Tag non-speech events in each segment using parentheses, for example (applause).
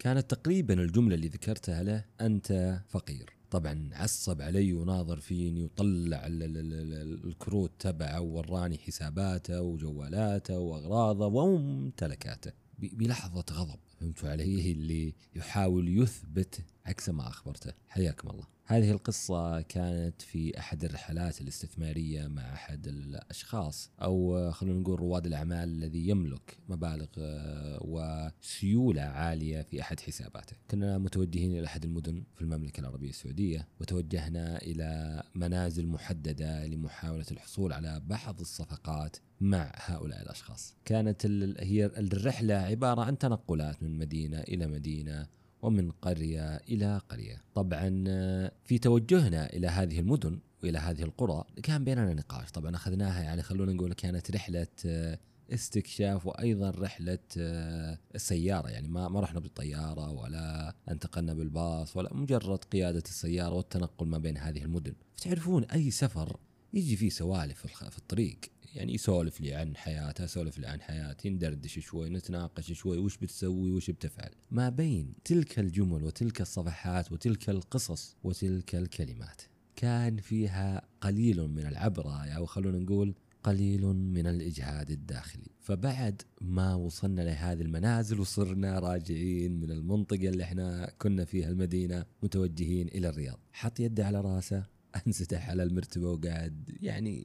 كانت تقريبا الجملة اللي ذكرتها له أنت فقير. طبعا عصب علي وناظر فيني وطلع ال- ال- ال- ال- الكروت تبعه ووراني حساباته وجوالاته وأغراضه وممتلكاته ب- بلحظة غضب فهمتوا علي؟ اللي يحاول يثبت عكس ما أخبرته. حياكم الله. هذه القصة كانت في أحد الرحلات الاستثمارية مع أحد الأشخاص أو خلونا نقول رواد الأعمال الذي يملك مبالغ آه، وسيولة عالية في أحد حساباته. كنا متوجهين إلى أحد المدن في المملكة العربية السعودية وتوجهنا إلى منازل محددة لمحاولة الحصول على بعض الصفقات مع هؤلاء الأشخاص. كانت هي الرحلة عبارة عن تنقلات من مدينة إلى مدينة ومن قرية إلى قرية. طبعا آه، في توجهنا إلى هذه المدن وإلى هذه القرى كان بيننا نقاش. طبعا أخذناها يعني خلونا نقول كانت رحلة آه، استكشاف وأيضا رحلة آه، السيارة. يعني ما ما رحنا بالطيارة ولا انتقلنا بالباص ولا مجرد قيادة السيارة والتنقل ما بين هذه المدن. فتعرفون أي سفر يجي فيه سوالف في الطريق. يعني يسولف لي عن حياته اسولف لي عن حياتي ندردش شوي نتناقش شوي وش بتسوي وش بتفعل. ما بين تلك الجمل وتلك الصفحات وتلك القصص وتلك الكلمات كان فيها قليل من العبرة أو خلونا نقول قليل من الإجهاد الداخلي. فبعد ما وصلنا لهذه المنازل وصرنا راجعين من المنطقة اللي إحنا كنا فيها المدينة متوجهين إلى الرياض. حط يده على رأسه انسدح على المرتبة وقاعد يعني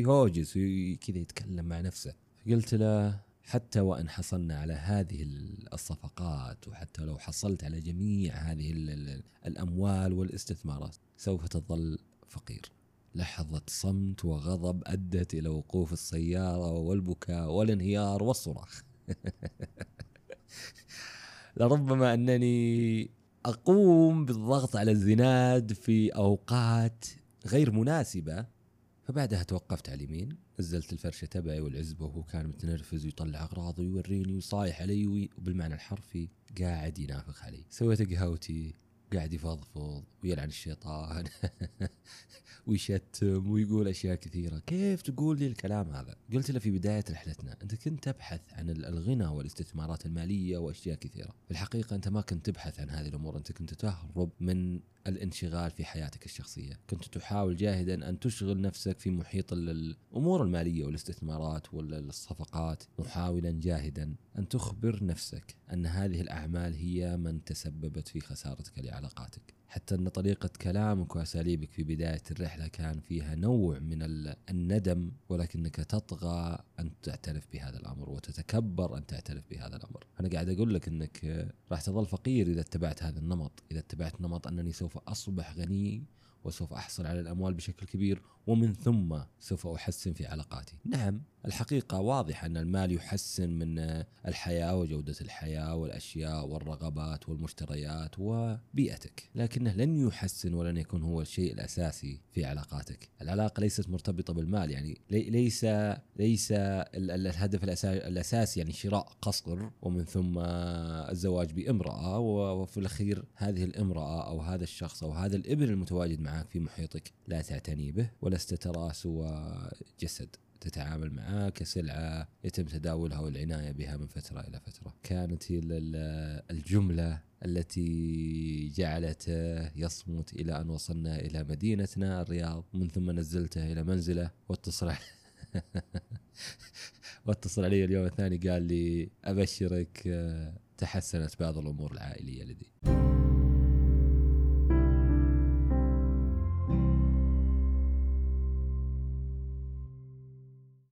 يهوجس وي- كذا يتكلم مع نفسه قلت له حتى وإن حصلنا على هذه ال- الصفقات وحتى لو حصلت على جميع هذه ال- ال- الأموال والاستثمارات سوف تظل فقير. لحظة صمت وغضب أدت إلى وقوف السيارة والبكاء والانهيار والصراخ. (laughs) لربما أنني أقوم بالضغط على الزناد في أوقات غير مناسبة. فبعدها توقفت على اليمين نزلت الفرشة تبعي والعزبة وهو كان متنرفز ويطلع أغراضه ويوريني وصايح علي وبالمعنى الحرفي قاعد ينافخ علي. سويت قهوتي قاعد يفضفض ويلعن الشيطان. (laughs) ويشتم ويقول أشياء كثيرة، كيف تقول لي الكلام هذا؟ قلت له في بداية رحلتنا، أنت كنت تبحث عن ال- الغنى والاستثمارات المالية وأشياء كثيرة، في الحقيقة أنت ما كنت تبحث عن هذه الأمور، أنت كنت تهرب من الانشغال في حياتك الشخصية، كنت تحاول جاهدا أن تشغل نفسك في محيط ال- الأمور المالية والاستثمارات والصفقات، محاولا جاهدا أن تخبر نفسك أن هذه الأعمال هي من تسببت في خسارتك لعلاقاتك. حتى أن طريقة كلامك وأساليبك في بداية الرحلة كان فيها نوع من ال- الندم ولكنك تطغى أن تعترف بهذا الأمر وتتكبر أن تعترف بهذا الأمر. أنا قاعد أقول لك آه، راح تظل فقير إذا اتبعت هذا النمط، إذا اتبعت نمط أنني سوف أصبح غني وسوف أحصل على الأموال بشكل كبير ومن ثم سوف أحسن في علاقاتي. نعم الحقيقة واضحه أن المال يحسن من آه، الحياة وجودة الحياة والأشياء والرغبات والمشتريات وبيئتك، لكنه لن يحسن ولن يكون هو الشيء الأساسي في علاقاتك. العلاقة ليست مرتبطة بالمال يعني لي- ليس ليس ال- ال- الهدف الأسا- الأساسي يعني شراء قصر ومن ثم الزواج بامرأة و- وفي الأخير هذه الامرأة أو هذا الشخص أو هذا الإبن المتواجد معك في محيطك لا تعتني به ولست تراه سوى جسد تتعامل معاه كسلعة يتم تداولها والعناية بها من فترة إلى فترة. كانت هي ال- ال- الجملة التي جعلته يصمت إلى أن وصلنا إلى مدينتنا الرياض من ثم نزلته إلى منزله. واتصل (laughs) واتصل علي اليوم الثاني قال لي أبشرك تحسنت بعض الأمور العائلية لدي.